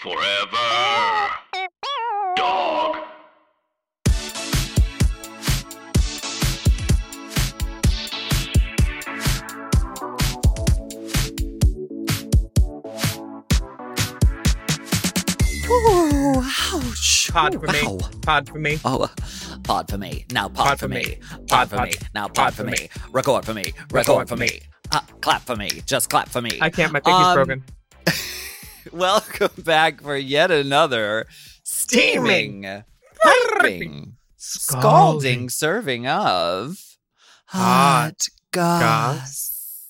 Forever. Dog. Ooh, ouch. Pod Ooh, for me. ow. Pod for me. Oh, uh, pod for me. Now pod, Pod for for me. me. Pod Pod, for pod. me. Now Pod pod for for me. me. Record for me. Record Record for for me. me. Uh, clap for me. Just clap for me. I can't. My pinky's Um, broken. Welcome back for yet another steaming, piping, scalding serving of hot goss.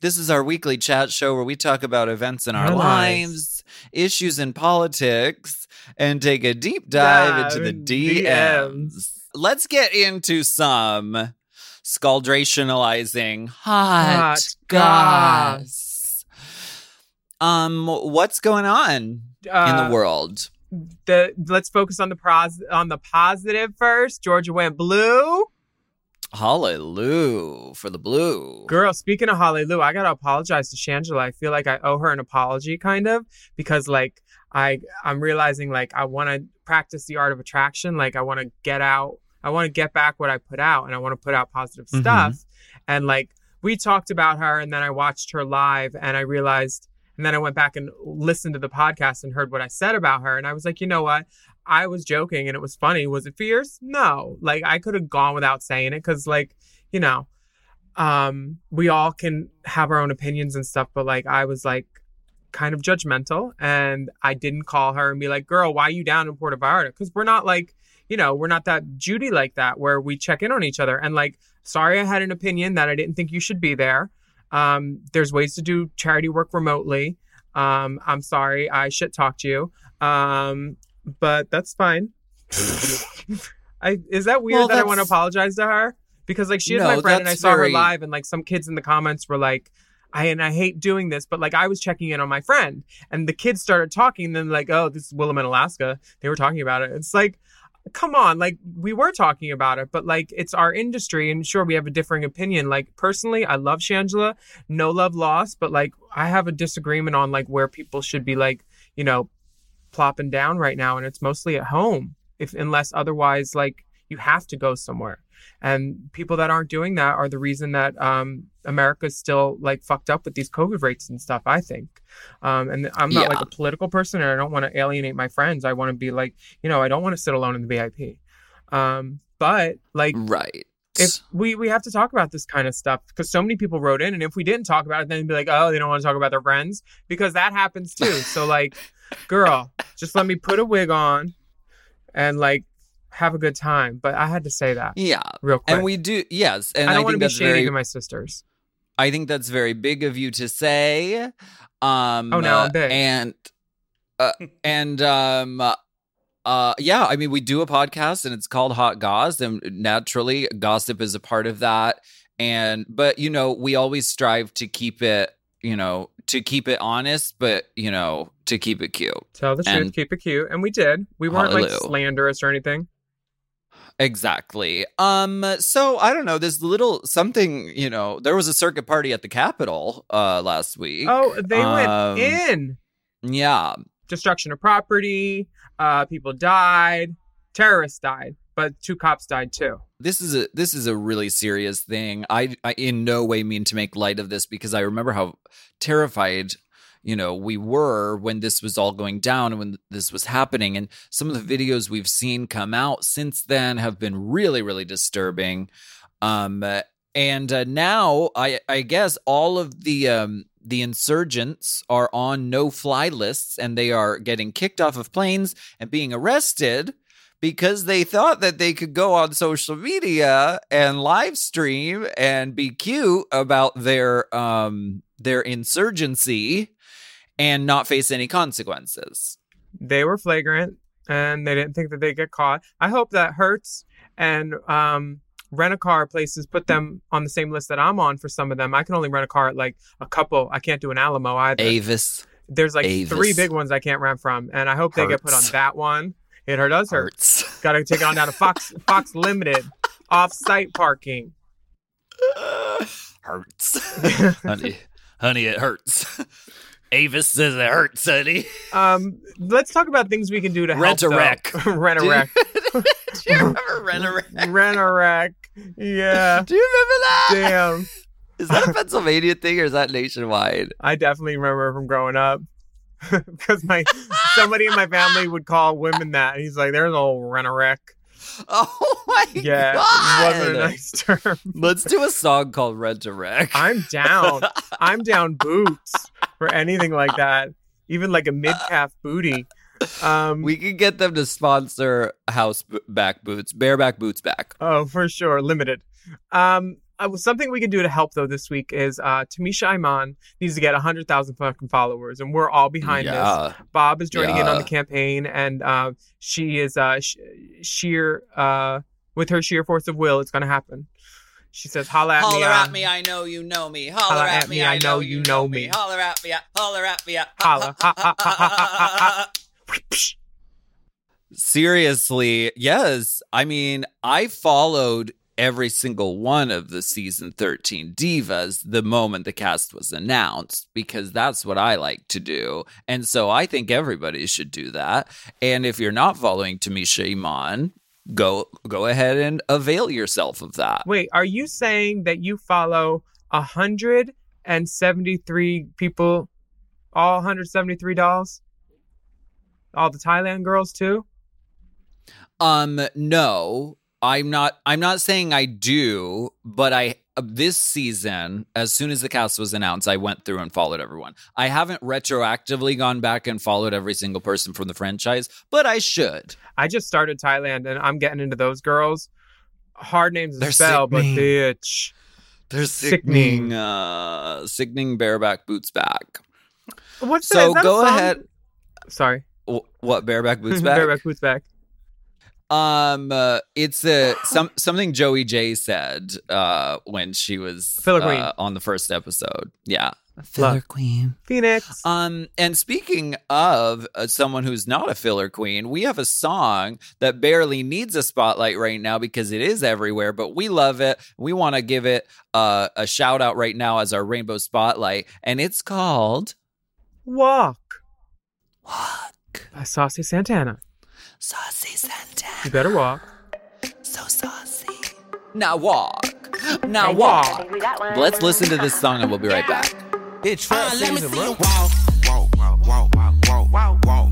This is our weekly chat show where we talk about events in our Our lives. lives, issues in politics, and take a deep dive into the Dive DMs. Let's get into some scaldrationalizing hot, Hot goss. goss. Um, what's going on in Uh, the world? the let's focus on the pros on the positive first. Georgia went blue. Hallelujah for the blue. Girl, speaking of hallelujah, I gotta apologize to Shangela. I feel like I owe her an apology, kind of, because like I I'm realizing like I want to practice the art of attraction. Like I want to get out. I want to get back what I put out, and I want to put out positive Mhm. stuff. And like we talked about her, and then I watched her live, and I realized, and then I went back and listened to the podcast and heard what I said about her, and I was like, you know what? I was joking and it was funny. Was it fierce? No. Like I could have gone without saying it because like, you know, um, we all can have our own opinions and stuff, but like I was like kind of judgmental and I didn't call her and be like, girl, why are you down in Puerto Vallarta? Because we're not like, you know, we're not that Judy like that where we check in on each other. And like, sorry I had an opinion that I didn't think you should be there. Um, there's ways to do charity work remotely. Um, I'm sorry I shit talked you. Um, but that's fine. I is that weird Well, that I want to apologize to her? Because like she is No, my friend and I that's saw her live and like some kids in the comments were like, I and I hate doing this, but like I was checking in on my friend and the kids started talking and then like, oh, this is Willamette, Alaska. They were talking about it. It's like, come on, like we were talking about it, but like it's our industry and sure we have a differing opinion. Like personally, I love Shangela, no love lost, but like I have a disagreement on like where people should be like, you know, plopping down right now and it's mostly at home if unless otherwise like you have to go somewhere and people that aren't doing that are the reason that um america's still like fucked up with these covid rates and stuff i think. Um and i'm not like a political person and i don't want to alienate my friends. I want to be like you know i don't want to sit alone in the vip um but like Right. if we we have to talk about this kind of stuff because so many people wrote in and if we didn't talk about it then they'd be like oh they don't want to talk about their friends because that happens too. So like girl just let me put a wig on and like have a good time but i had to say that yeah. real quick And we do yes, and i I, don't want to be that's shady very to my sisters I think that's very big of you to say. Um Oh, now I'm big. And uh, and um uh yeah, I mean we do a podcast and it's called Hot Goss and naturally gossip is a part of that and but you know, we always strive to keep it, you know, to keep it honest, but you know, to keep it cute. tell the truth keep it cute and we did we weren't like slanderous or anything Exactly. Um so I don't know, this little something, you know, there was a circuit party at the Capitol uh last week. oh they Um, went in Yeah. destruction of property uh people died terrorists died but two cops died too this is a this is a really serious thing. I, I in no way mean to make light of this because I remember how terrified you know, we were when this was all going down and when this was happening. And some of the videos we've seen come out since then have been really, really disturbing. Um, and uh, now I, I guess all of the um, the insurgents are on no fly lists and they are getting kicked off of planes and being arrested because they thought that they could go on social media and live stream and be cute about their um their insurgency and not face any consequences. They were flagrant and they didn't think that they'd get caught. I hope that Hertz and um, rent a car places put them on the same list that I'm on for some of them. I can only rent a car at like a couple. I can't do an Alamo either. Avis There's like Avis. three big ones I can't rent from, and I hope they get put on that one. It hurt does hurt. hurts. Got to take it on down to Fox Fox Limited, off-site parking. hurts. honey, honey, it hurts. Avis says it hurts, honey. Um, let's talk about things we can do to Rent a help. though. wreck. rent a wreck. Do you remember Rent a Wreck? rent a wreck. Yeah. Do you remember that? Damn. Is that a Pennsylvania thing or is that nationwide? I definitely remember from growing up. Because my somebody in my family would call women that. He's like, "There's a old rent a wreck." Oh my Yeah, god! it wasn't a nice term. Let's do a song called Rent to Wreck. I'm down. I'm down boots for anything like that. Even like a mid calf booty. Um, we can get them to sponsor house back boots, bareback boots back. oh, for sure, limited. Um, uh, something we can do to help though this week is uh, Tamisha Iman needs to get hundred thousand fucking followers, and we're all behind this. Bob is joining in on the campaign, and uh, she is uh, sh- sheer uh, with her sheer force of will. It's going to happen. She says, "Holla at me, Holler uh, at me, I know you know me. Holler, at, me, I know you know me. Holler at me, holler at me. Ha, Seriously, yes. I mean, I followed every single one of the season 13 divas the moment the cast was announced because that's what I like to do. And so I think everybody should do that. And if you're not following Tamisha Iman, go go ahead and avail yourself of that. Wait, are you saying that you follow hundred and seventy-three people, all hundred seventy-three dolls, all the Thailand girls too? Um no, I'm not I'm not saying I do, but I this season as soon as the cast was announced, I went through and followed everyone. I haven't retroactively gone back and followed every single person from the franchise, but I should. I just started Thailand, and I'm getting into those girls. Hard names to spell, but bitch. They're Sickening. sickening uh sickening bareback boots back. What's So that? Is that a go ahead. Sorry, Wh- What bareback boots back? Bareback boots back. Um, uh, it's a some something Joey Jay said uh when she was Filler Queen. uh, on the first episode. Yeah, Filler Queen. Phoenix. Um, and speaking of uh, someone who's not a filler queen, we have a song that barely needs a spotlight right now because it is everywhere, but we love it. We want to give it uh, a shout out right now as our rainbow spotlight, and it's called Walk Walk. by Saucy Santana. Saucy Santa. You better walk. So saucy. Now walk. Now Now walk. walk. Let's listen to this song and we'll be right back. It's trap Uh, let me see you walk. Walk, walk, walk, walk, walk, walk, walk, walk,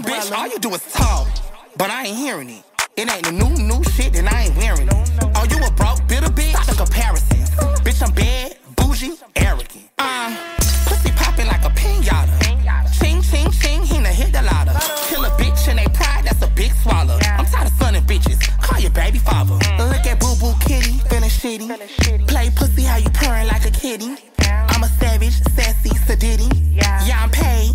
Grab. Bitch, all you do is talk, but I ain't hearing it. It ain't the new, new shit, and I ain't wearing it. Oh, you a broke, bitter bitch? Stop the comparisons. Bitch, I'm bad, bougie, arrogant. Uh, pussy popping like a pinata. Ching, ching, ching, he done hit the ladder. Kill a bitch and they pride, that's a big swallow. I'm tired of sunning bitches, call your baby father. Look at boo boo kitty, feeling shitty. Play pussy how you purring like a kitty. I'm a savage, sassy, sedity. Yeah, I'm paid,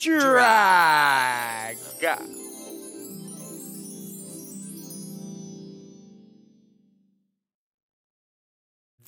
drag.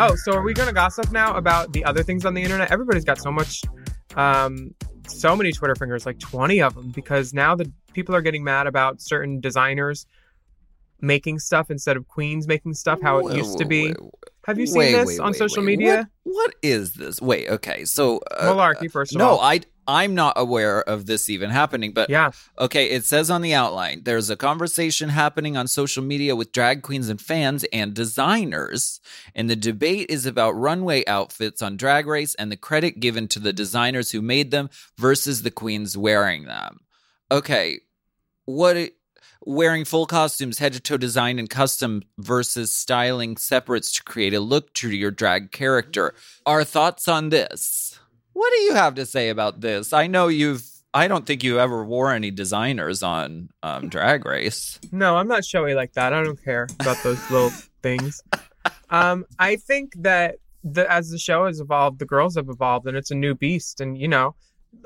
Oh, so are we going to gossip now about the other things on the internet? Everybody's got so much, um, so many Twitter fingers, like 20 of them, because now the people are getting mad about certain designers making stuff instead of queens making stuff, how it used to be. Have you seen Wait, this wait, on wait, social media? What, what is this? Wait, okay. So uh, Malarkey, first of no, all. I I'm not aware of this even happening, but Yeah. okay, it says on the outline there's a conversation happening on social media with drag queens and fans and designers, and the debate is about runway outfits on Drag Race and the credit given to the designers who made them versus the queens wearing them. Okay, what it, wearing full costumes, head to toe design and custom versus styling separates to create a look true to your drag character. Our thoughts on this? What do you have to say about this? I know you've. I don't think you ever wore any designers on um, Drag Race. No, I'm not showy like that. I don't care about those little things. Um, I think that the as the show has evolved, the girls have evolved, and it's a new beast. And you know,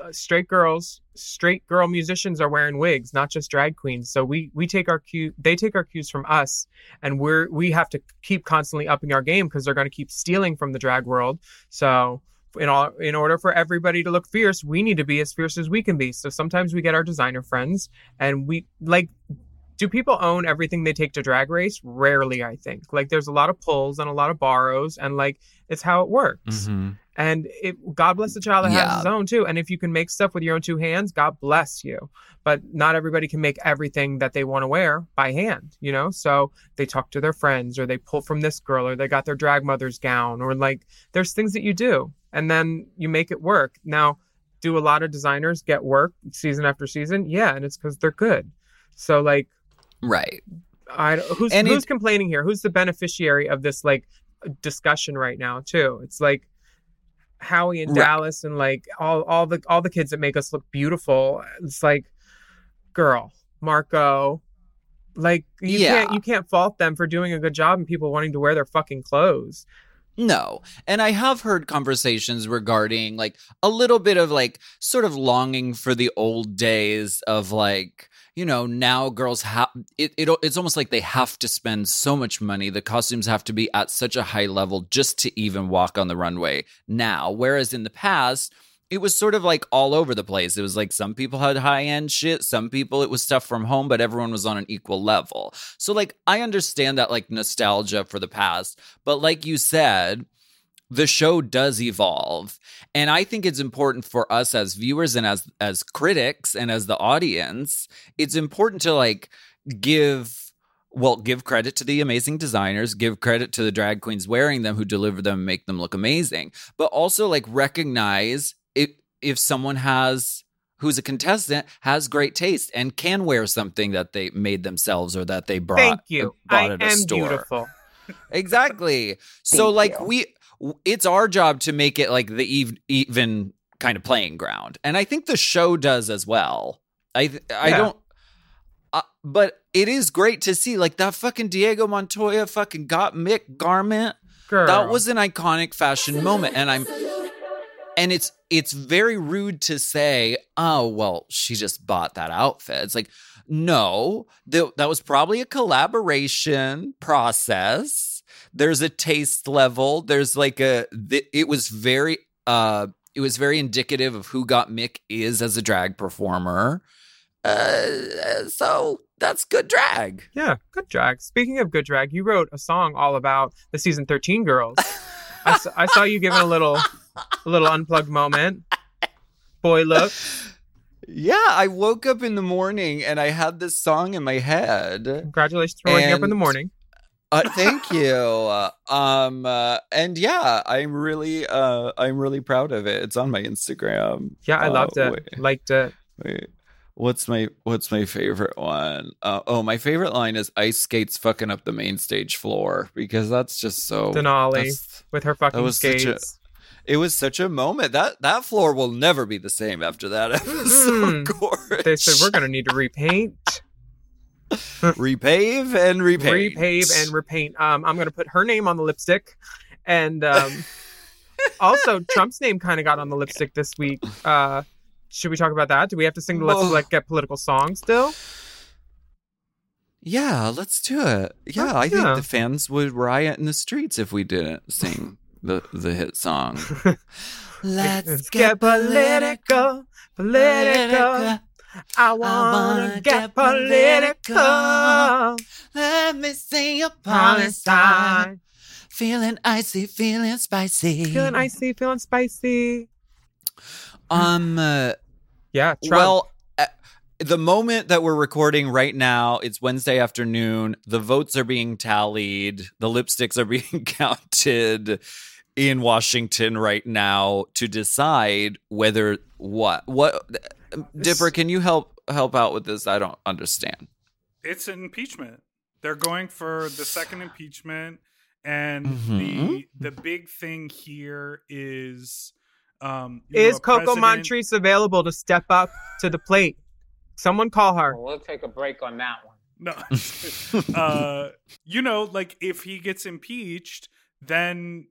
uh, straight girls, straight girl musicians are wearing wigs, not just drag queens. So we we take our cue, they take our cues from us, and we're we have to keep constantly upping our game because they're going to keep stealing from the drag world. So. In, all, in order for everybody to look fierce, we need to be as fierce as we can be. So sometimes we get our designer friends and we like do people own everything they take to drag race? Rarely i think. Like there's a lot of pulls and a lot of borrows and like it's how it works. Mm-hmm. And it god bless the child that Yeah. has his own too. And if you can make stuff with your own two hands god bless you. But not everybody can make everything that they want to wear by hand you know? So they talk to their friends or they pull from this girl or they got their drag mother's gown or like there's things that you do and then you make it work. Now do a lot of designers get work season after season? Yeah and it's because they're good. So like Right. I who's And who's complaining here? Who's the beneficiary of this like discussion right now too? It's like Howie and Right. Dallas and like all all the all the kids that make us look beautiful. It's like, girl, Marco, like you Yeah. can't you can't fault them for doing a good job and people wanting to wear their fucking clothes. No. And I have heard conversations regarding like a little bit of like sort of longing for the old days of like, you know, now girls have it, it it's almost like they have to spend so much money. The costumes have to be at such a high level just to even walk on the runway now. Whereas in the past, it was sort of like all over the place. It was like some people had high end shit, some people it was stuff from home, but everyone was on an equal level. So, like, I understand that like nostalgia for the past, but like you said, the show does evolve and i think it's important for us as viewers and as as critics and as the audience it's important to like give well give credit to the amazing designers give credit to the drag queens wearing them who deliver them and make them look amazing but also like recognize if if someone has who's a contestant has great taste and can wear something that they made themselves or that they brought Thank you. bought I at a am store beautiful. exactly so like you. we w- it's our job to make it like the ev- even kind of playing ground. And i think the show does as well. I th- i Yeah. don't uh, but it is great to see like that fucking diego montoya fucking Gottmik garment. Girl. that was an iconic fashion moment and i'm and it's it's very rude to say oh well she just bought that outfit. It's like no th- that was probably a collaboration process there's a taste level there's like a th- it was very uh it was very indicative of who Gottmik is as a drag performer uh so that's good drag Yeah, good drag. Speaking of good drag, you wrote a song all about the season 13 girls. I, s- I saw you giving a little a little unplugged moment. Boy look. Yeah, I woke up in the morning and I had this song in my head. Congratulations for waking up in the morning. Uh, thank you. Um, uh, and yeah, I'm really, uh, I'm really proud of it. It's on my Instagram. Yeah, I loved it. Wait, Liked it. wait. What's my What's my favorite one? Uh, oh, my favorite line is "Ice skates fucking up the main stage floor" because that's just so. Denali with her fucking was such a- skates. It was such a moment that that floor will never be the same after that episode. Gorge. They said we're gonna need to repaint, repave and repaint. repave, and repaint. Um, I'm gonna put her name on the lipstick, and um, also Trump's name kind of got on the lipstick this week. Uh, should we talk about that? Do we have to sing the Let's Well- Like Get Political song still? Yeah, let's do it. Yeah, I yeah. think the fans would riot in the streets if we didn't sing the the hit song. Let's get political, political. I wanna get political. Let me see your Palestine. Feeling icy, feeling spicy. Feeling icy, feeling spicy. Um. uh, Yeah, Trump. Well, uh, the moment that we're recording right now, it's Wednesday afternoon. The votes are being tallied. The lipsticks are being counted in Washington right now to decide whether what what. Dipper, can you help help out with this? I don't understand. It's an impeachment. They're going for the second impeachment, and Mhm. the the big thing here is um, you know, Is Coco president- Montrese available to step up to the plate? Someone call her. We'll take a break on that one. No, uh, you know, like if he gets impeached, then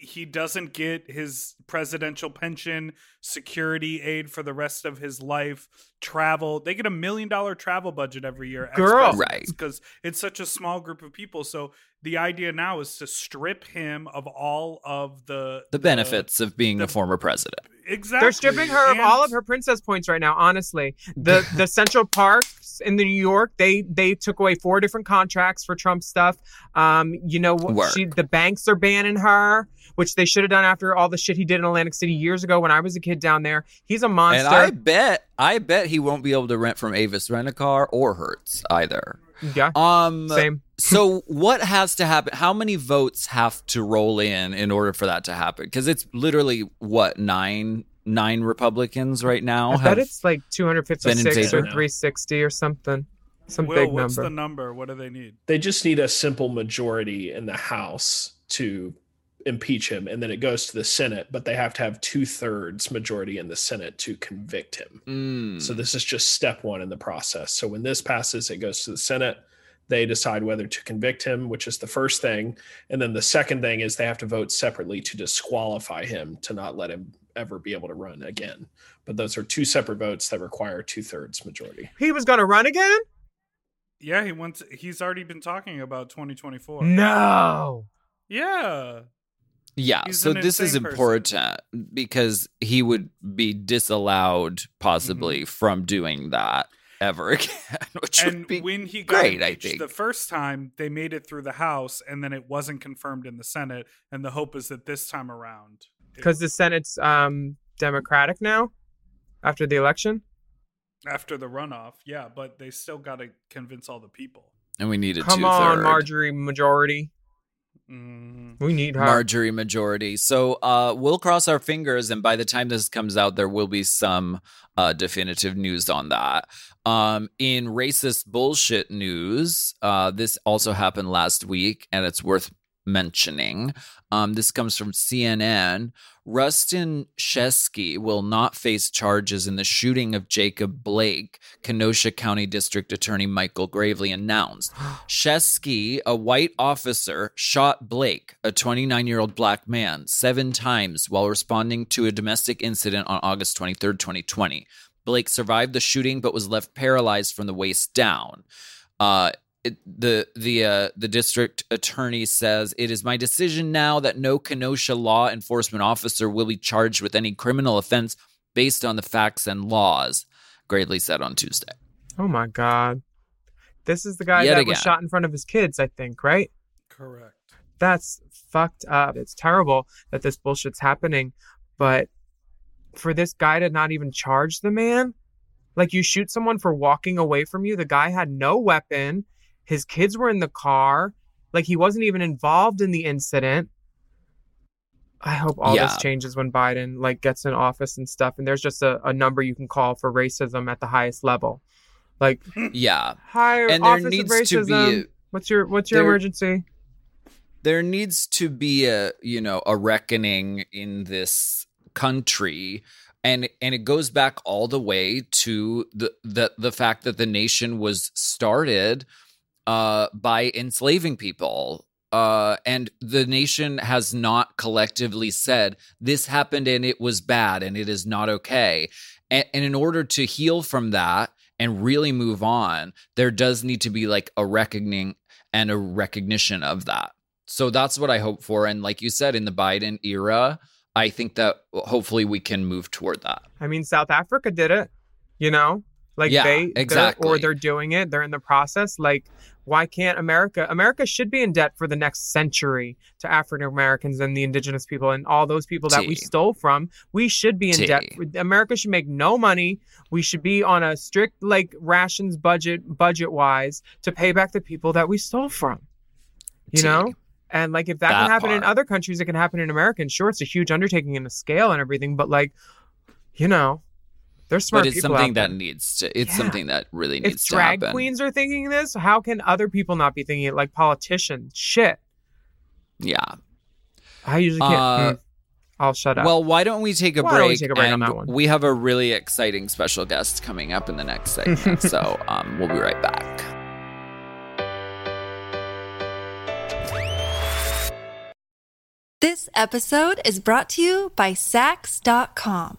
he doesn't get his presidential pension, security aid for the rest of his life, travel. They get a million dollar travel budget every year. Girl. Right. Because it's such a small group of people. So the idea now is to strip him of all of the The benefits of being the- a former president. Exactly. They're stripping her of all of her princess points right now. Honestly, the the Central Parks in the New York, they they took away four different contracts for Trump stuff. Um, you know, Work. she the banks are banning her, which they should have done after all the shit he did in Atlantic City years ago when I was a kid down there. He's a monster. And I bet, I bet he won't be able to rent from Avis Rent a Car or Hertz either. Yeah, Um, same. so what has to happen? How many votes have to roll in in order for that to happen? Because it's literally what nine nine Republicans right now. I bet it's like 256 or 360 or something. Some Will, big what's number. the number? What do they need? They just need a simple majority in the House to impeach him, and then it goes to the Senate, but they have to have two thirds majority in the Senate to convict him. Mm. So this is just step one in the process. So when this passes, it goes to the Senate. They decide whether to convict him, which is the first thing. And then the second thing is they have to vote separately to disqualify him to not let him ever be able to run again. But those are two separate votes that require two thirds majority. He was gonna run again? Yeah, he wants. He's already been talking about 2024. No. Yeah. Yeah, He's so this is insane person. important because he would be disallowed possibly Mm-hmm. from doing that ever again, which would and be when he got great, I impeached think. the first time, they made it through the House, and then it wasn't confirmed in the Senate. And the hope is that this time around, Because the Senate's um Democratic now after the election. after the runoff, yeah, but they still got to convince all the people. and we need a Come on. Marjorie majority. Mhm. We need her. Marjorie majority. So uh, we'll cross our fingers, and by the time this comes out, there will be some uh, definitive news on that. Um, in racist bullshit news, uh, this also happened last week, and it's worth mentioning. Um, this comes from CNN. Rusten Sheskey will not face charges in the shooting of Jacob Blake, Kenosha County District Attorney Michael Graveley announced. Sheskey, a white officer, shot Blake, a 29 year old black man, seven times while responding to a domestic incident on August 23, 2020. Blake survived the shooting but was left paralyzed from the waist down. Uh, it, the the uh, the district attorney says it is my decision now that no Kenosha law enforcement officer will be charged with any criminal offense based on the facts and laws. Gradley said on Tuesday. Oh my god. This is the guy Yet that again. was shot in front of his kids, I think, right? Correct. That's fucked up. It's terrible that this bullshit's happening, but for this guy to not even charge the man, like you shoot someone for walking away from you, the guy had no weapon, his kids were in the car, like he wasn't even involved in the incident. I hope all Yeah. this changes when Biden like gets in office and stuff and there's just a, a number you can call for racism at the highest level. Like Yeah, higher and there office needs of to be racism. a- what's your what's your there- emergency? there needs to be a you know a reckoning in this country and and it goes back all the way to the the the fact that the nation was started uh by enslaving people uh and the nation has not collectively said this happened and it was bad and it is not okay and, and in order to heal from that and really move on there does need to be like a reckoning and a recognition of that so that's what I hope for. And like you said, in the Biden era, I think that hopefully we can move toward that. I mean, South Africa did it, you know, like Yeah, they they're- exactly. or they're doing it. They're in the process. Like, why can't America? America should be in debt for the next century to African Americans and the indigenous people and all those people that we stole from. We should be in T. debt. America should make no money. We should be on a strict like rations budget, budget wise, to pay back the people that we stole from. You T. know. And like if that, That can happen in other countries, it can happen in America. And sure, it's a huge undertaking in the scale and everything, but like, you know, there's smart but it's people something out that needs to. It's Yeah. something that really needs If to drag happen. queens are thinking this, how can other people not be thinking it? Like politicians, shit. Yeah. I usually can't. Uh, hmm. I'll shut up. Well, why don't we take a Why break? don't we take a break on that one? We have a really exciting special guest coming up in the next segment. so um, we'll be right back. This episode is brought to you by Saks.com.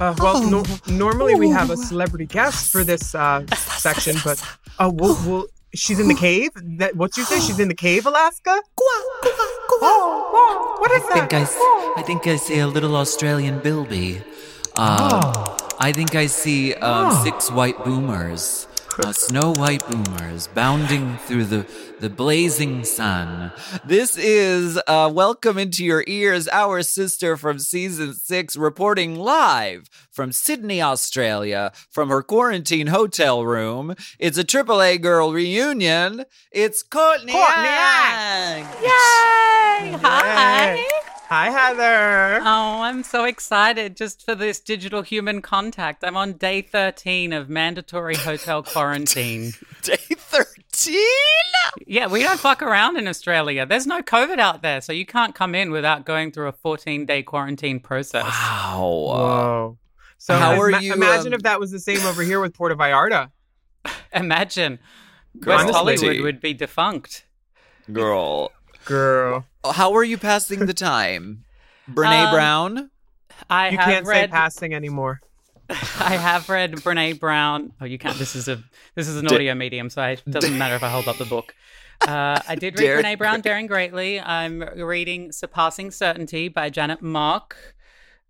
Uh, well, no- normally we have a celebrity guest for this uh, section, but uh, we'll, we'll, she's in the cave. That what you say? She's in the cave, Alaska. Oh, oh, what is I think that? I, s- I think I see a little Australian bilby. Uh, I think I see um, six white boomers, uh, snow white boomer is bounding through the, the blazing sun. This is uh, Welcome into Your Ears, our sister from season six, reporting live from Sydney, Australia, from her quarantine hotel room. It's a AAA girl reunion. It's Courtney. Courtney Act. Yay! Hi. Yay. Hi, Heather. Oh, I'm so excited just for this digital human contact. I'm on day 13 of mandatory hotel quarantine. Day 13? Yeah, we don't fuck around in Australia. There's no COVID out there, so you can't come in without going through a 14 day quarantine process. Wow. Whoa. So How are ima- you, Imagine um, if that was the same over here with Puerto Vallarta. Imagine. Girl. West Hollywood would be defunct. Girl. Girl, How are you passing the time? Brene Um, Brown? I you have can't say passing anymore. I have read Brene Brown. Oh, you can't. This is a this is an Da- audio medium, so it doesn't matter if I hold up the book. Uh, I did read Daring Brene Brown, Daring Greatly. I'm reading Surpassing Certainty by Janet Mock.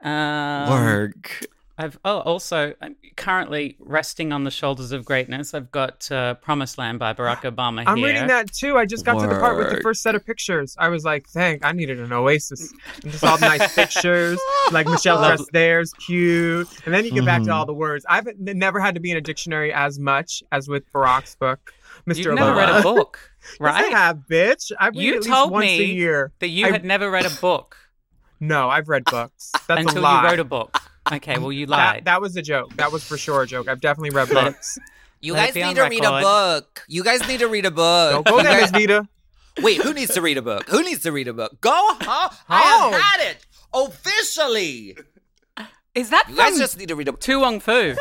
Um, Work. I've oh also I'm currently resting on the shoulders of greatness. I've got uh, Promised Land by Barack Obama I'm here. reading that too. I just got to the part with the first set of pictures. I was like, "Thank, I needed an oasis." And just all nice pictures, like Michelle Love- There's cute, and then you get back to Mhm. all the words. I've never had to be in a dictionary as much as with Barack's book, Mr. You've never read a book, Yes, right? I have, bitch. I read You at least told once me a year. that you I- had never read a book No, I've read books. That's until a lie. you wrote a book. Okay, well you that, lied. that was a joke. That was for sure a joke. I've definitely read books. You Let guys need to read a book. You guys need to read a book. Don't go there, guys- Miss Vita. Wait, who needs to read a book? Who needs to read a book? Go huh? I Oh. have had it officially. Is that You guys just need to read a book. To Wong Foo?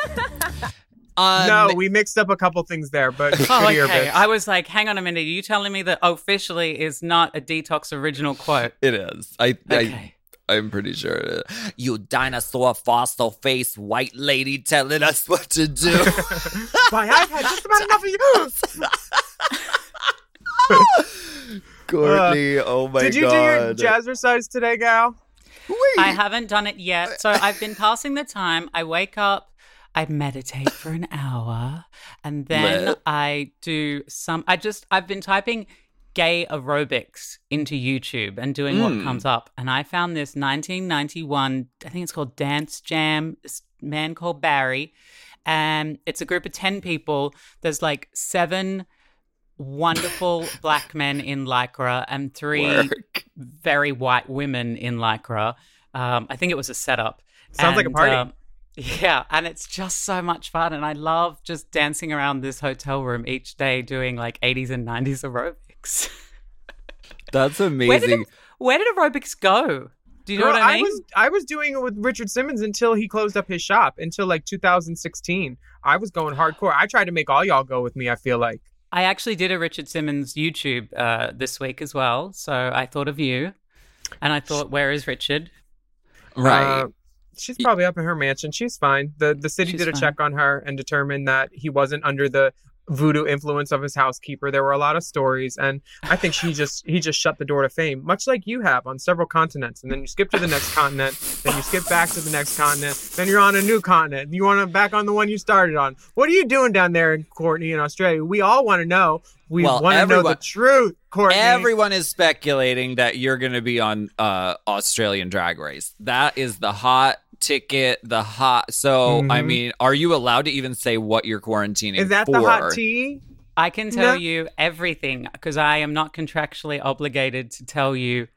Um, no, we mixed up a couple things there, but Oh, okay. I was like, hang on a minute. Are you telling me that officially is not a detox original quote? it is. I, Okay. I I'm pretty sure it is. You dinosaur fossil face white lady telling us what to do. Why, I've had just about enough of you. Courtney, uh, oh my god. Did you do your jazzercise today, gal? Wait. I haven't done it yet. So I've been passing the time. I wake up, I meditate for an hour, and then Lit. I do some. I just, I've been typing gay aerobics into YouTube and doing what Mm. comes up. And I found this 1991, I think it's called Dance Jam, this man called Barry. And it's a group of 10 people. There's like seven wonderful black men in Lycra and three Work. very white women in lycra. Um, I think it was a setup. Sounds like a party. um, yeah, and it's just so much fun, and I love just dancing around this hotel room each day, doing like 80s and 90s aerobics. That's where, did amazing. where did aerobics go? Do you know Girl, what I mean? was I was doing it with Richard Simmons until he closed up his shop until like 2016. I was going hardcore. I tried to make all y'all go with me. I feel like. I actually did a Richard Simmons YouTube uh, this week as well, so I thought of you, and I thought, where is Richard? right. Uh, she's probably up in her mansion. She's fine. the The city She's did a fine. check on her and determined that he wasn't under the voodoo influence of his housekeeper. There were a lot of stories, and I think she just he just shut the door to fame, much like you have on several continents. And then you skip to the next continent, then you skip back to the next continent, then you're on a new continent. You want to back on the one you started on. What are you doing down there in Courtney in Australia? We all want to know. We Well, want to know the truth, Courtney. Everyone is speculating that you're going to be on uh, Australian Drag Race. That is the hot ticket, the hot. So, I Mhm. mean, are you allowed to even say what you're quarantining Is that for? the hot tea? I can tell No. you everything because I am not contractually obligated to tell you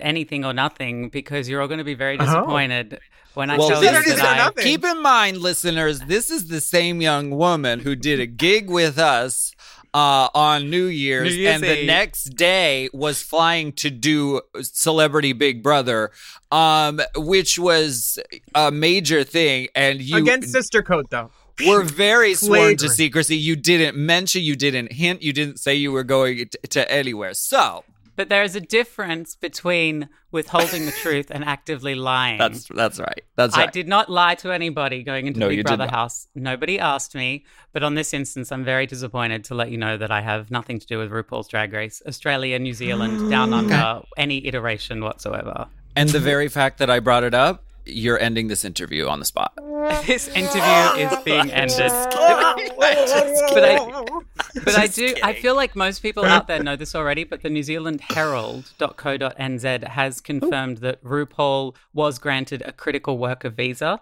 anything or nothing because you're all going to be very Oh. disappointed when I Well, tell this you Anything that I. Keep in mind, listeners, this is the same young woman who did a gig with us uh, on New Year's, New Year's and the next day was flying to do Celebrity Big Brother, um, which was a major thing. And you Against Sister Code, though. We're very sworn to secrecy. You didn't mention, you didn't hint, you didn't say you were going to, to anywhere. So But there is a difference between withholding the truth and actively lying. that's that's right. That's right. I did not lie to anybody going into No, Big Brother house. Nobody asked me. But on this instance, I'm very disappointed to let you know that I have nothing to do with RuPaul's Drag Race, Australia, New Zealand, Down Under, any iteration whatsoever. And the very fact that I brought it up, you're ending this interview on the spot. this interview is being ended. but I, but I do. I feel like most people out there know this already. But the New Zealand Herald.co.nz has confirmed that RuPaul was granted a critical worker visa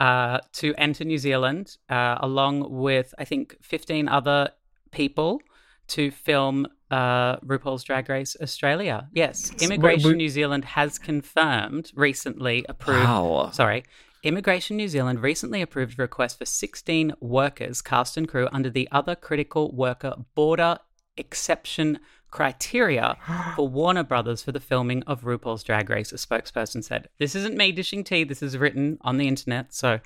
uh, to enter New Zealand, uh, along with I think 15 other people to film uh, RuPaul's Drag Race Australia. Yes, Immigration we- New Zealand has confirmed recently approved. Wow. Sorry. Immigration New Zealand recently approved a request for 16 workers, cast and crew, under the Other Critical Worker Border Exception criteria for Warner Brothers for the filming of RuPaul's Drag Race, a spokesperson said. This isn't me dishing tea, this is written on the internet. So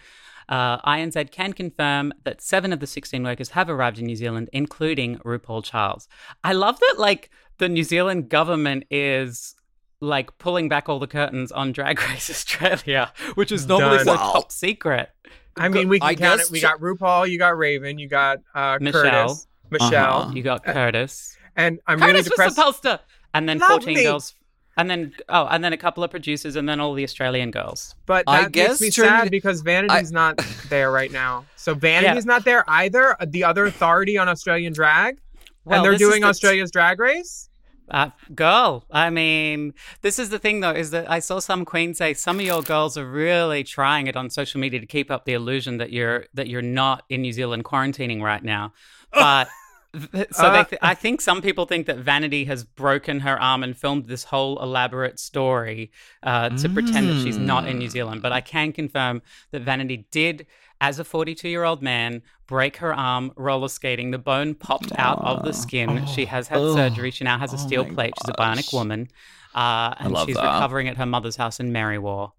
uh, INZ can confirm that seven of the 16 workers have arrived in New Zealand, including RuPaul Charles. I love that, like, the New Zealand government is like pulling back all the curtains on Drag Race Australia, which is normally Done. so Wow. top secret. I mean, we can I count it. We got RuPaul, you got Raven, you got uh, Michelle. Curtis, Michelle, Uh-huh. You got Curtis. and I'm really Curtis was depressed. supposed to, and then 14 Lovely. girls, and then oh, and then a couple of producers, and then all the Australian girls. But I that guess makes me Trinity- sad because Vanity's not there right now. So Vanity's Yeah. not there either. The other authority on Australian drag, Well, and they're doing the- Australia's Drag Race. Uh, girl, I mean, this is the thing though, is that I saw some queens say some of your girls are really trying it on social media to keep up the illusion that you're that you're not in New Zealand quarantining right now. But so they Uh. th- I think some people think that Vanity has broken her arm and filmed this whole elaborate story uh, to pretend that she's not in New Zealand. But I can confirm that Vanity did, as a 42 year old man, break her arm roller skating. The bone popped out of the skin. she has had Oh. surgery. She now has a Oh steel my plate. She's a bionic woman. Uh, and she's that. recovering at her mother's house in Marywar.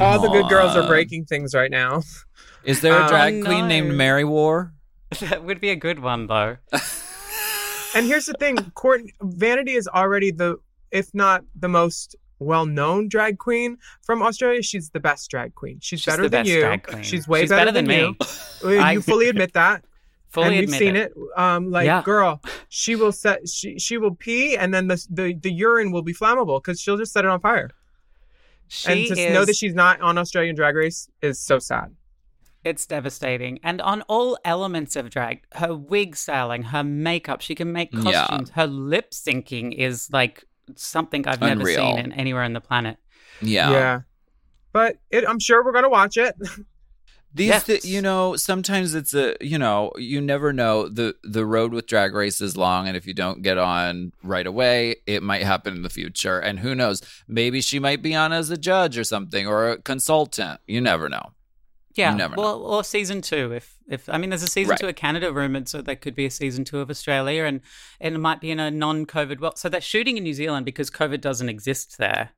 All the good girls are breaking things right now. Is there a Um, drag Oh, queen no. named Mary War? that would be a good one, though. And here's the thing, Courtney Vanity is already the, if not the most well-known drag queen from Australia. She's the best drag queen. She's, She's better the than best you. drag queen. She's way She's better, better than you. me. Uh, You I- fully admit that. Fully and we've admit seen it. it. Um, like Yeah. girl, she will set she she will pee, and then the the, the urine will be flammable because she'll just set it on fire. She and to is, know that she's not on Australian Drag Race is so sad. It's devastating. And on all elements of drag, her wig styling, her makeup, she can make Yeah. costumes. Her lip syncing is like something I've never seen in anywhere on the planet. Yeah. Yeah. But it, I'm sure we're gonna watch it. These, Yes. thi- you know, sometimes it's a, you know, you never know. the The road with Drag Race is long, and if you don't get on right away, it might happen in the future. And who knows? Maybe she might be on as a judge or something, or a consultant. You never know. Yeah. never know. well, or season two. If if I mean, there's a season Right. two of Canada rumored, so there could be a season two of Australia, and and it might be in a non-COVID. Well, so they're shooting in New Zealand because COVID doesn't exist there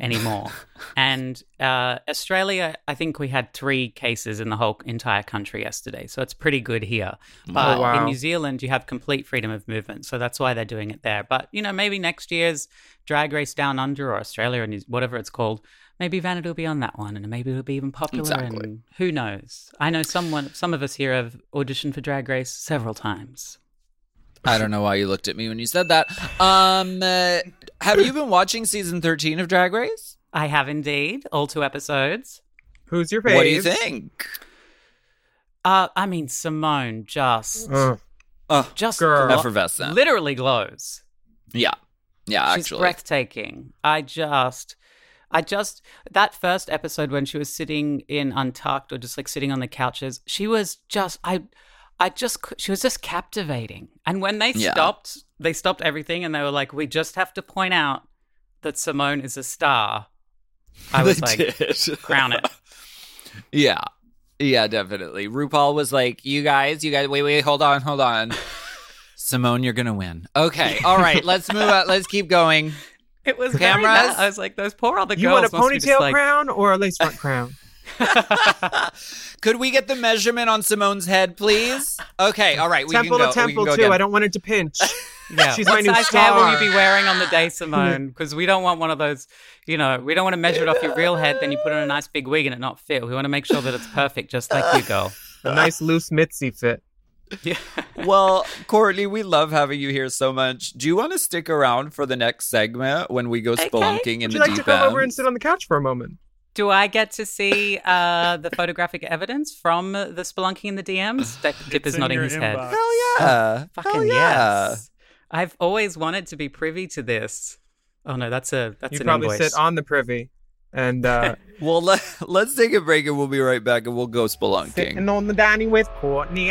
anymore. and uh, Australia, I think we had three cases in the whole entire country yesterday, so it's pretty good here. But Oh, wow. in New Zealand, you have complete freedom of movement, so that's why they're doing it there. But you know, maybe next year's Drag Race Down Under or Australia or New- whatever it's called. Maybe Vanity will be on that one, and maybe it'll be even popular. Exactly. And who knows? I know someone, some of us here have auditioned for Drag Race several times. I don't know why you looked at me when you said that. Um, uh, have you been watching season thirteen of Drag Race? I have indeed all two episodes. Who's your fave? What do you think? Uh, I mean, Simone just, Ugh. Oh, just girl. glo- effervescent. literally glows. yeah, yeah. She's Actually, breathtaking. I just, I just that first episode when she was sitting in Untucked or just like sitting on the couches, she was just I. I just she was just captivating. And when they Yeah. stopped, they stopped everything and they were like, "We just have to point out that Simone is a star." I was like. "Crown it." Yeah. Yeah, definitely. RuPaul was like, "You guys, you guys, wait, wait, hold on, hold on." Simone, you're gonna win. Okay, all right. Let's move on. Let's keep going. It was Cameras? cameras. I was like, "Those poor other girls. You want a girls must be just ponytail like, crown or a lace front crown? Could we get the measurement on Simone's head, please? Okay, all right. We temple can go. to temple we can too. go again. I don't want it to pinch. Yeah. She's what my new size hair will you be wearing on the day, Simone? Because we don't want one of those, you know, we don't want to measure it off your real head, then you put on a nice big wig and it not fit. We want to make sure that it's perfect, just like you, girl. a nice loose Mitzi fit. Yeah. Well, Courtney, we love having you here so much. Do you want to stick around for the next segment when we go spelunking in Would the you like to deep come end? over and sit on the couch for a moment? Do I get to see uh, the photographic evidence from the spelunking in the DMs? Dip, Dip is nodding your his head. Hell yeah! Fucking Hell yeah! yes. I've always wanted to be privy to this. Oh no, that's a that's You an probably invoice. sit on the privy and uh, Well, let, let's take a break and we'll be right back and we'll go spelunking. sitting on the dining with Courtney.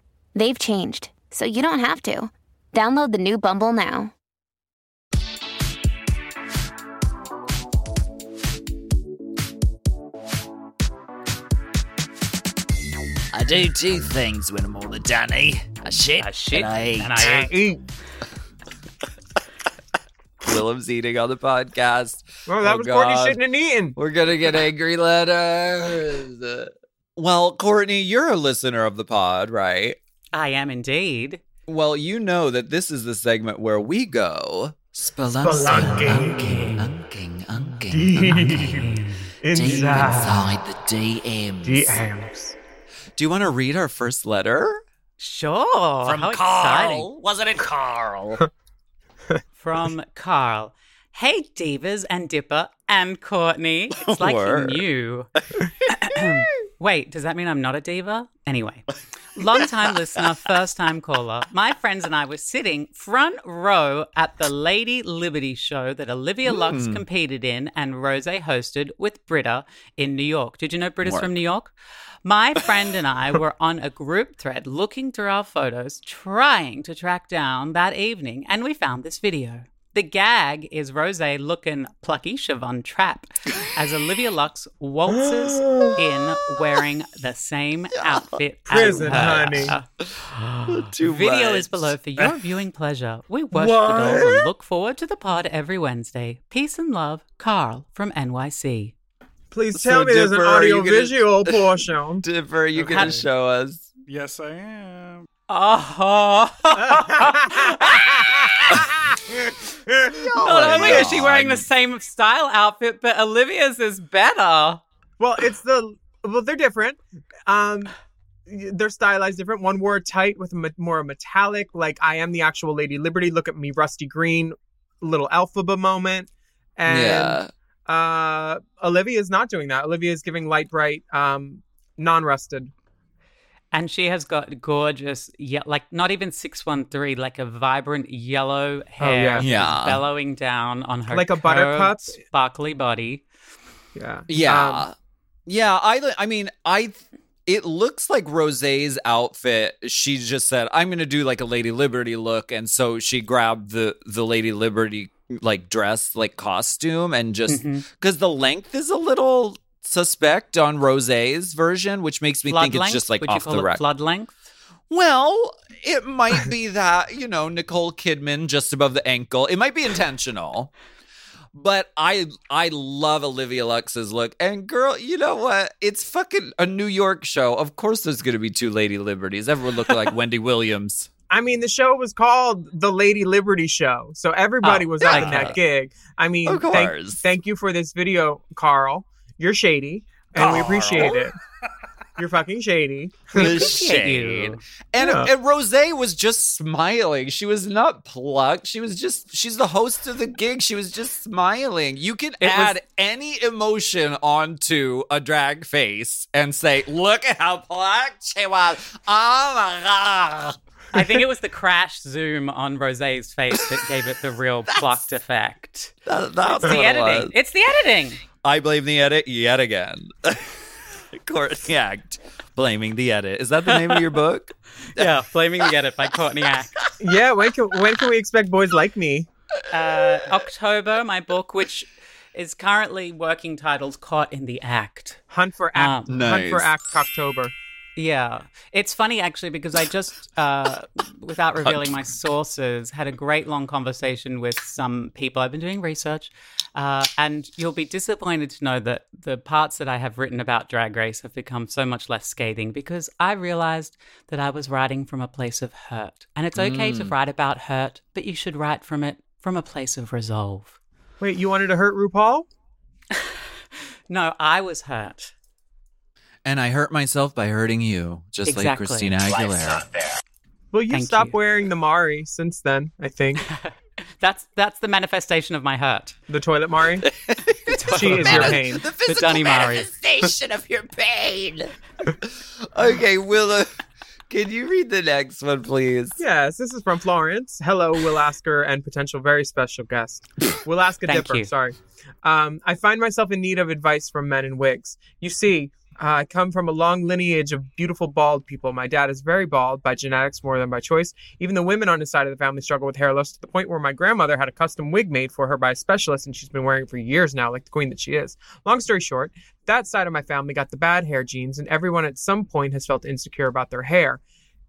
They've changed, so you don't have to. Download the new Bumble now. I do two things when I'm all the Danny. I shit, I shit and I eat. and I eat. Willam's eating on the podcast. Well, that Oh, was Courtney God. shitting and eating. We're gonna get angry letters. Well, Courtney, you're a listener of the pod, right? I am indeed. Well, you know that this is the segment where we go Spelunking, unking, unking, unking. Deep inside the DMs. DMs. Do you want to read our first letter? Sure. From How Carl. exciting. Wasn't it Carl? From Carl. Hey, Divas and Dipper and Courtney. It's like Word. you knew. Wait, does that mean I'm not a diva? Anyway, long time listener, first time caller. My friends and I were sitting front row at the Lady Liberty show that Olivia Lux hmm. competed in and Rosé hosted with Brita in New York. Did you know Brita's from New York? My friend and I were on a group thread looking through our photos, trying to track down that evening, and we found this video. The gag is Rosé looking plucky Siobhan Trap as Olivia Lux waltzes in wearing the same outfit Prison, as her. honey. Too Video much. is below for your viewing pleasure. We worship What? the dolls and look forward to the pod every Wednesday. Peace and love, Carl from NYC. Please So, tell me there's an Dipper, are audio gonna- visual portion. Dipper, you How- gonna show us? Yes, I am. Oh, not only is she wearing the same style outfit, but Olivia's is better. Well, it's the well, they're different. Um, they're stylized different. One wore tight with a more metallic, like I am the actual Lady Liberty. Look at me, rusty green, little Elphaba moment. And yeah. uh, Olivia is not doing that. Olivia is giving Lite-Brite, um, non-rusted. And she has got gorgeous, yeah, like not even 613, like a vibrant yellow hair yeah. Yeah. bellowing down on her Like a buttercup. sparkly body. Yeah, Yeah. Um, yeah, I I mean, I it looks like Rosé's outfit. She just said, "I'm going to do like a Lady Liberty look." And so she grabbed the the Lady Liberty like dress, like costume and just Mhm. cuz the length is a little suspect on Rosé's version, which makes me Flood think it's just like Would off you call the it rack. flood length? Well, it might be that, you know, Nicole Kidman just above the ankle. It might be intentional. But I I love Olivia Lux's look. And girl, you know what? It's fucking a New York show. Of course there's gonna be two Lady Liberties. Everyone looking like Wendy Williams. I mean, the show was called the Lady Liberty Show, so everybody Oh, was up in that gig. I mean, Of thank, course. thank you for this video, Carl. You're shady, and we appreciate it. You're fucking shady. the appreciate shade. you. And, Yeah. and Rosé was just smiling. She was not plucked. She was just, she's the host of the gig. She was just smiling. You can It was- add any emotion onto a drag face and say, look at how plucked she was. Oh my God. I think it was the crash zoom on Rosé's face that gave it the real plucked effect. That- that's It's the what it editing. was. It's the editing. I blame the edit yet again. Courtney Act. Blaming the edit. Is that the name of your book? Yeah, blaming the edit by Courtney Act. Yeah, when can when can we expect boys like me? Uh, October, my book, which is currently working titles "Caught in the Act." Hunt for act. Um, Hunt for act October. Yeah, it's funny actually because I just, uh, without revealing my sources, had a great long conversation with some people. I've been doing research, uh, and you'll be disappointed to know that the parts that I have written about Drag Race have become so much less scathing because I realized that I was writing from a place of hurt, and it's okay to write about hurt, but you should write from it from a place of resolve. Wait, you wanted to hurt RuPaul? No, I was hurt. And I hurt myself by hurting you, just like Exactly. Christina Aguilera. Well, you Thank stopped you. wearing the Mari since then. I think That's that's the manifestation of my hurt. the toilet Mari. she is your pain. The The physical Dunny Mari. manifestation of your pain. Okay, Willa, can you read the next one, please? Yes, this is from Florence. Hello, Will Asker and potential very special guest. Will Asker Thank Dipper, you. sorry. Um, I find myself in need of advice from men in wigs. You see, I come from a long lineage of beautiful bald people. My dad is very bald by genetics more than by choice. Even the women on his side of the family struggle with hair loss to the point where my grandmother had a custom wig made for her by a specialist and she's been wearing it for years now, like the queen that she is. Long story short, that side of my family got the bad hair genes, and everyone at some point has felt insecure about their hair.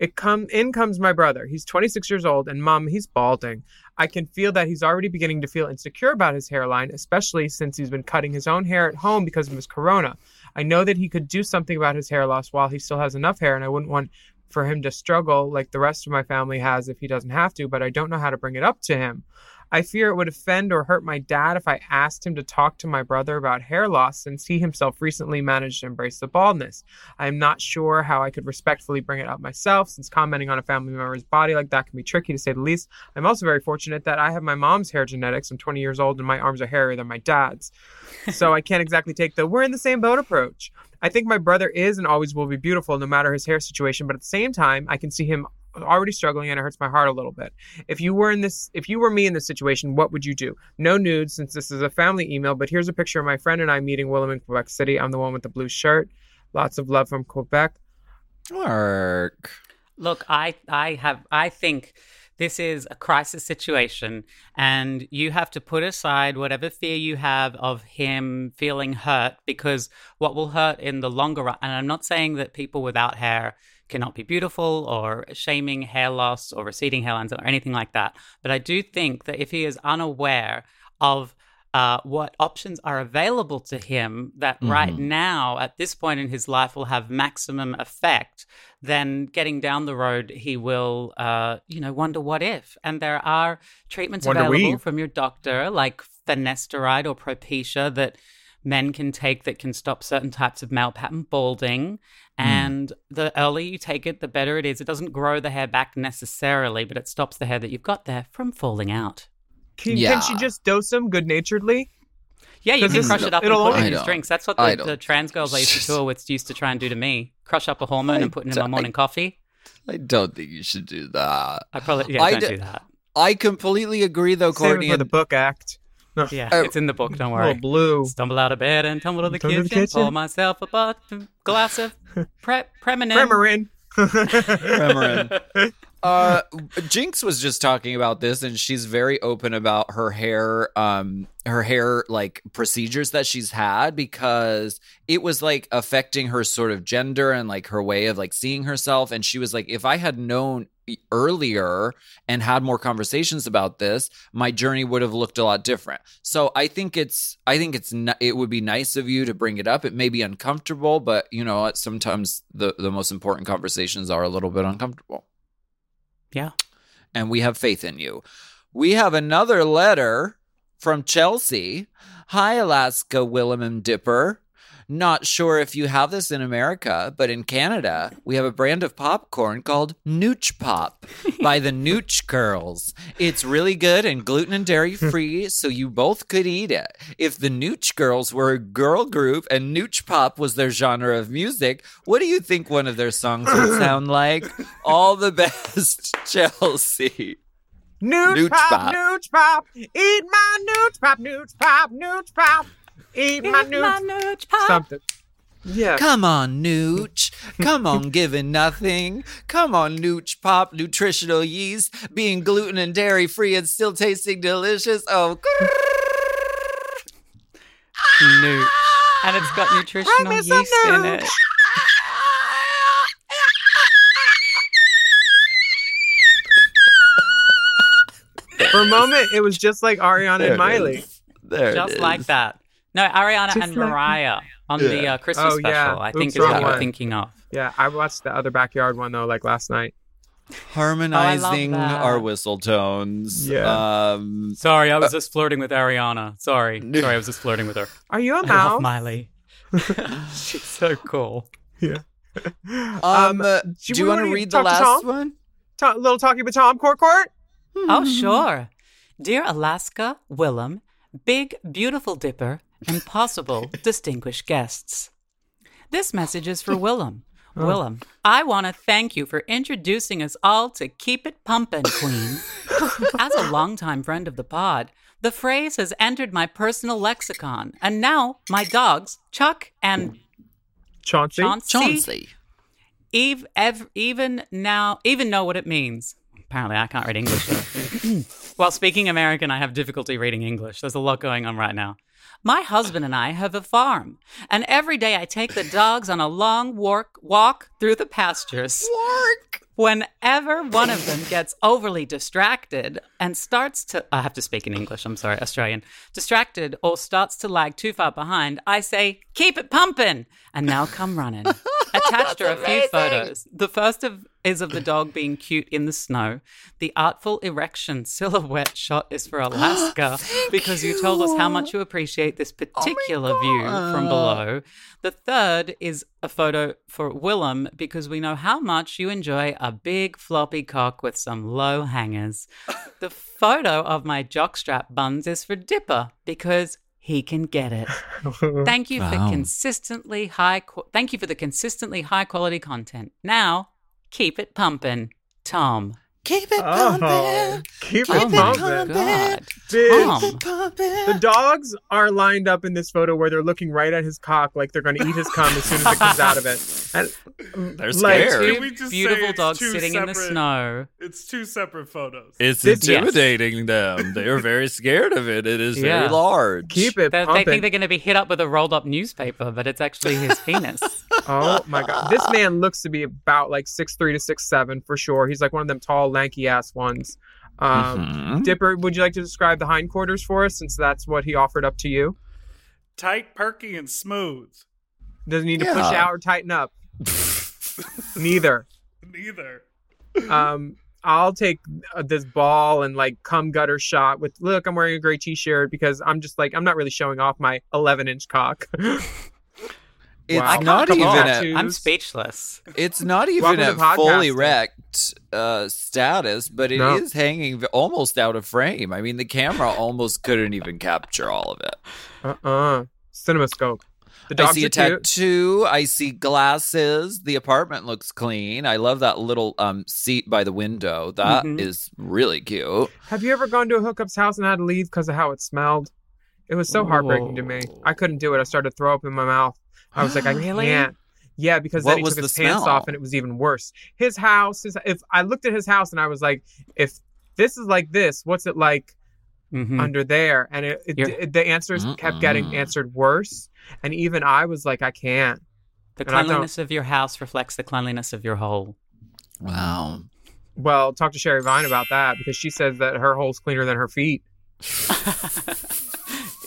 It come in comes my brother. He's 26 years old, and mom, he's balding. I can feel that he's already beginning to feel insecure about his hairline, especially since he's been cutting his own hair at home because of his corona. I know that he could do something about his hair loss while he still has enough hair, and I wouldn't want for him to struggle like the rest of my family has if he doesn't have to, but I don't know how to bring it up to him. I fear it would offend or hurt my dad if I asked him to talk to my brother about hair loss since he himself recently managed to embrace the baldness. I am not sure how I could respectfully bring it up myself since commenting on a family member's body like that can be tricky to say the least. I'm also very fortunate that I have my mom's hair genetics. I'm 20 years old and my arms are hairier than my dad's. So I can't exactly take the we're in the same boat approach. I think my brother is and always will be beautiful no matter his hair situation, but at the same time, I can see him already struggling and it hurts my heart a little bit. If you were in this if you were me in this situation, what would you do? No nudes since this is a family email, but here's a picture of my friend and I meeting Willam in Quebec City. I'm the one with the blue shirt. Lots of love from Quebec. Mark. Look, I I have I think this is a crisis situation and you have to put aside whatever fear you have of him feeling hurt because what will hurt in the longer run and I'm not saying that people without hair cannot be beautiful or shaming hair loss or receding hairlines or anything like that. But I do think that if he is unaware of uh, what options are available to him that right now, at this point in his life, will have maximum effect, then getting down the road, he will, uh, you know, wonder what if. And there are treatments Wonder available we. from your doctor, like finasteride or Propecia, that men can take that can stop certain types of male pattern balding. Hmm. And the earlier you take it, the better it is. It doesn't grow the hair back necessarily, but it stops the hair that you've got there from falling out. Can, Yeah. can she just dose him good naturedly? Yeah, you can crush it up and it'll put it in I his drinks. That's what the, the trans girls I used to tour with used to try and do to me. Crush up a hormone I and put it in my don't- morning coffee. I don't think you should do that. I probably yeah, I don't d- do that. I completely agree, though, Save it Courtney. for the book act. No. Yeah, Oh. it's in the book. Don't Little worry. blue. Stumble out of bed and tumble to the, Tumble to kitchen, the kitchen. Pour myself a butt, glass of pre- Preminin. Premarin. Premarin. Uh, Jinkx was just talking about this, and she's very open about her hair, um, her hair like procedures that she's had because it was like affecting her sort of gender and like her way of like seeing herself. And she was like, if I had known earlier and had more conversations about this, my journey would have looked a lot different. So I think it's, I think it's, it would be nice of you to bring it up. It may be uncomfortable, but you know, sometimes the the most important conversations are a little bit uncomfortable Yeah. and we have faith in you. We have another letter from Chelsea. Hi, Alaska Willam and Dipper. Not sure if you have this in America, but in Canada, we have a brand of popcorn called Nooch Pop by the Nooch Girls. It's really good and gluten and dairy free, so you both could eat it. If the Nooch Girls were a girl group and Nooch Pop was their genre of music, what do you think one of their songs would sound like? All the best, Chelsea. Nooch, Nooch pop, pop. nooch pop, eat my nooch pop, nooch pop, nooch pop, eat my nooch, something. Yeah. Come on, Nooch. Come on, giving nothing. Come on, Nooch Pop, nutritional yeast, being gluten and dairy free and still tasting delicious. Oh, Nooch. And it's got nutritional yeast in it. For a moment, it was just like Ariana There and Miley. There Just like that. No, Ariana Just and like- Mariah on the uh, Christmas Oh, special, yeah. I think Oops, is what wrong you're thinking of. Yeah, I watched the other backyard one though, like last night. Harmonizing that. our whistle tones. Yeah. Um, Sorry, I was just flirting with Ariana. Sorry. Sorry, I was just flirting with her. Are you a love mouse? Miley. She's so cool. Yeah. um, uh, do do you want to read the talk to last one? Ta- little talking with Tom Court Court. Oh, sure. Dear Alaska, Willam, big, beautiful dipper, and possible distinguished guests. This message is for Willam. Oh. Willam, I want to thank you for introducing us all to Keep It Pumpin', Queen. As a longtime friend of the pod, the phrase has entered my personal lexicon, and now my dogs, Chuck and Chauncey. Chauncey, Chauncey. Eve, ev- even now, even know what it means. Apparently, I can't read English. though. While speaking American, I have difficulty reading English. There's a lot going on right now. My husband and I have a farm, and every day I take the dogs on a long walk, walk through the pastures. Walk. Whenever one of them gets overly distracted and starts to, I have to speak in English, I'm sorry, Australian, distracted or starts to lag too far behind, I say, keep it pumping, and now come running. Attached are a few photos. The first of, is of the dog being cute in the snow. The artful erection silhouette shot is for Alaska because you. told us how much you appreciate this particular view from below. The third is a photo for Willam because we know how much you enjoy a big floppy cock with some low hangers. The photo of my jockstrap buns is for Dipper because he can get it. Thank you for consistently high. Qu- thank you for the consistently high quality content. Now, keep it pumping, Tom. Keep it Oh, pumping. keep Oh it my pumping. god, Bitch. The dogs are lined up in this photo where they're looking right at his cock, like they're going to eat his cum as soon as it comes out of it. And They're like, scared. Can we just Beautiful it's dogs two sitting in the snow. It's two separate photos. It's This- intimidating them. They are very scared of it. It is very large. keep it They, they pumping. think they're going to be hit up with a rolled up newspaper, but it's actually his penis. Oh my god, this man looks to be about like six three to six seven for sure. He's like one of them tall, lanky ass ones. Um, Mhm. Dipper, would you like to describe the hindquarters for us, since that's what he offered up to you? Tight, perky, and smooth. Doesn't need to push out or tighten up. Neither. Neither. Um, I'll take uh, this ball and like cum gutter shot with. Look, I'm wearing a gray t-shirt because I'm just like I'm not really showing off my 11 inch cock. It's Wow. not even on. I'm speechless. It's not even Welcome a to fully podcasting. wrecked uh, status, but it is No. hanging almost out of frame. I mean, the camera almost couldn't even capture all of it. Uh-uh. CinemaScope. The I dogs see a tattoo. I see glasses. The apartment looks clean. I love that little um, seat by the window. That is Mhm. really cute. Have you ever gone to a hookup's house and had to leave because of how it smelled? It was so heartbreaking to me. I couldn't do it. I started to throw up in my mouth. I was like, I Really? can't. Yeah, because What then he was took his the pants off and it was even worse. His house, his if I looked at his house and I was like, if this is like this, what's it like Mhm. under there? And it, it, it- the answers kept getting answered worse. And even I was like, I can't. The and cleanliness of your house reflects the cleanliness of your hole. Wow. Well, talk to Sherry Vine about that because she says that her hole's cleaner than her feet.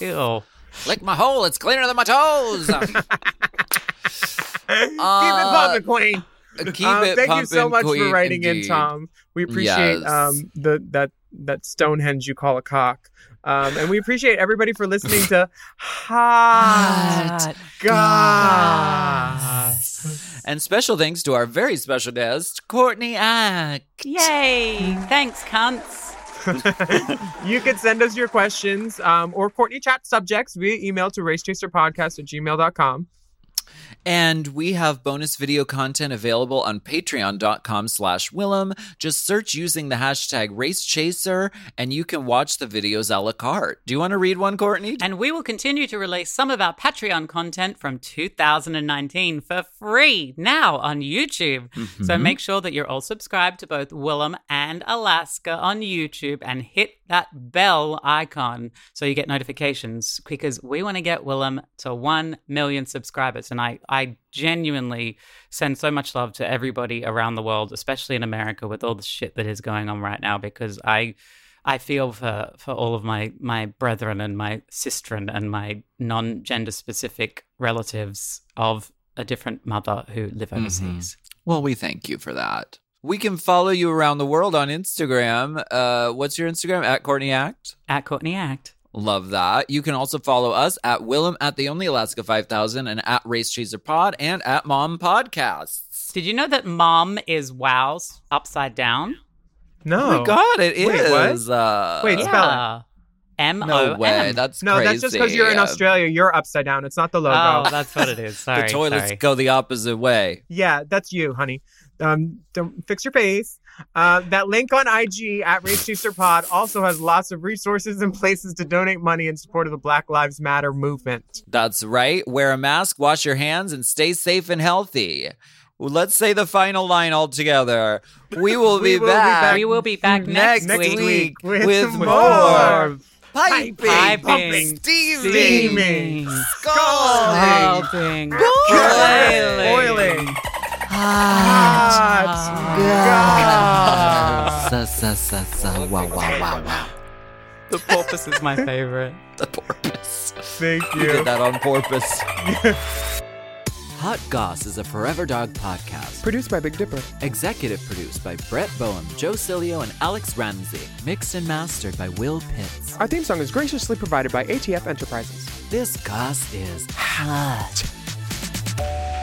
Ew. Lick my hole. It's cleaner than my toes. Keep it pumping, Queen. Keep Um, it thank you so pumping, much for writing indeed. in, Tom. We appreciate Yes. um, the that that Stonehenge you call a cock. Um, and we appreciate everybody for listening to Hot Goss. And special thanks to our very special guest, Courtney Act. Yay! Thanks, cunts. you can send us your questions um, or Courtney chat subjects via email to racechaserpodcast at gmail.com. And we have bonus video content available on patreon.com slash Willam. Just search using the hashtag racechaser and you can watch the videos a la carte. Do you want to read one, Courtney? And we will continue to release some of our Patreon content from 2019 for free now on YouTube. So Mhm. make sure that you're all subscribed to both Willam and Alaska on YouTube and hit that bell icon so you get notifications because we want to get Willam to 1 million subscribers. And I, I genuinely send so much love to everybody around the world, especially in America with all the shit that is going on right now because I. I feel for, for all of my, my brethren and my sistren and my non gender specific relatives of a different mother who live mm-hmm. overseas. Well, we thank you for that. We can follow you around the world on Instagram. Uh, what's your Instagram? At Courtney Act? At Courtney Act. Love that. You can also follow us at Willam at the Only Alaska 5000 and at Race Chaser Pod and at Mom Podcasts. Did you know that mom is wows upside down? No. Oh my God, it is. Wait, what? Uh, Wait, spell it. Yeah. M O No way. That's No, crazy. that's just because you're in Australia. You're upside down. It's not the logo. Oh, that's what it is. Sorry. the toilets sorry. go the opposite way. Yeah, that's you, honey. Um, don't fix your face. Uh, that link on IG at Race Chaser Pod also has lots of resources and places to donate money in support of the Black Lives Matter movement. That's right. Wear a mask, wash your hands, and stay safe and healthy. Well, Let's say the final line all together. We will, We be, will be back back We will be back next, next week. week, with with, more more piping, Piping, pumping, steaming, steaming, scalding, Scalding. boiling, Boiling. Hot, Hot Sa, sa, sa, sa, wow, wow, wow, wow. The porpoise is my favorite. The porpoise. Thank You you. did that on porpoise. Hot Goss is a Forever Dog podcast. Produced by Big Dipper. Executive produced by Brett Boehm, Joe Cilio, and Alex Ramsey. Mixed and mastered by Will Pitts. Our theme song is graciously provided by ATF Enterprises. This goss is hot.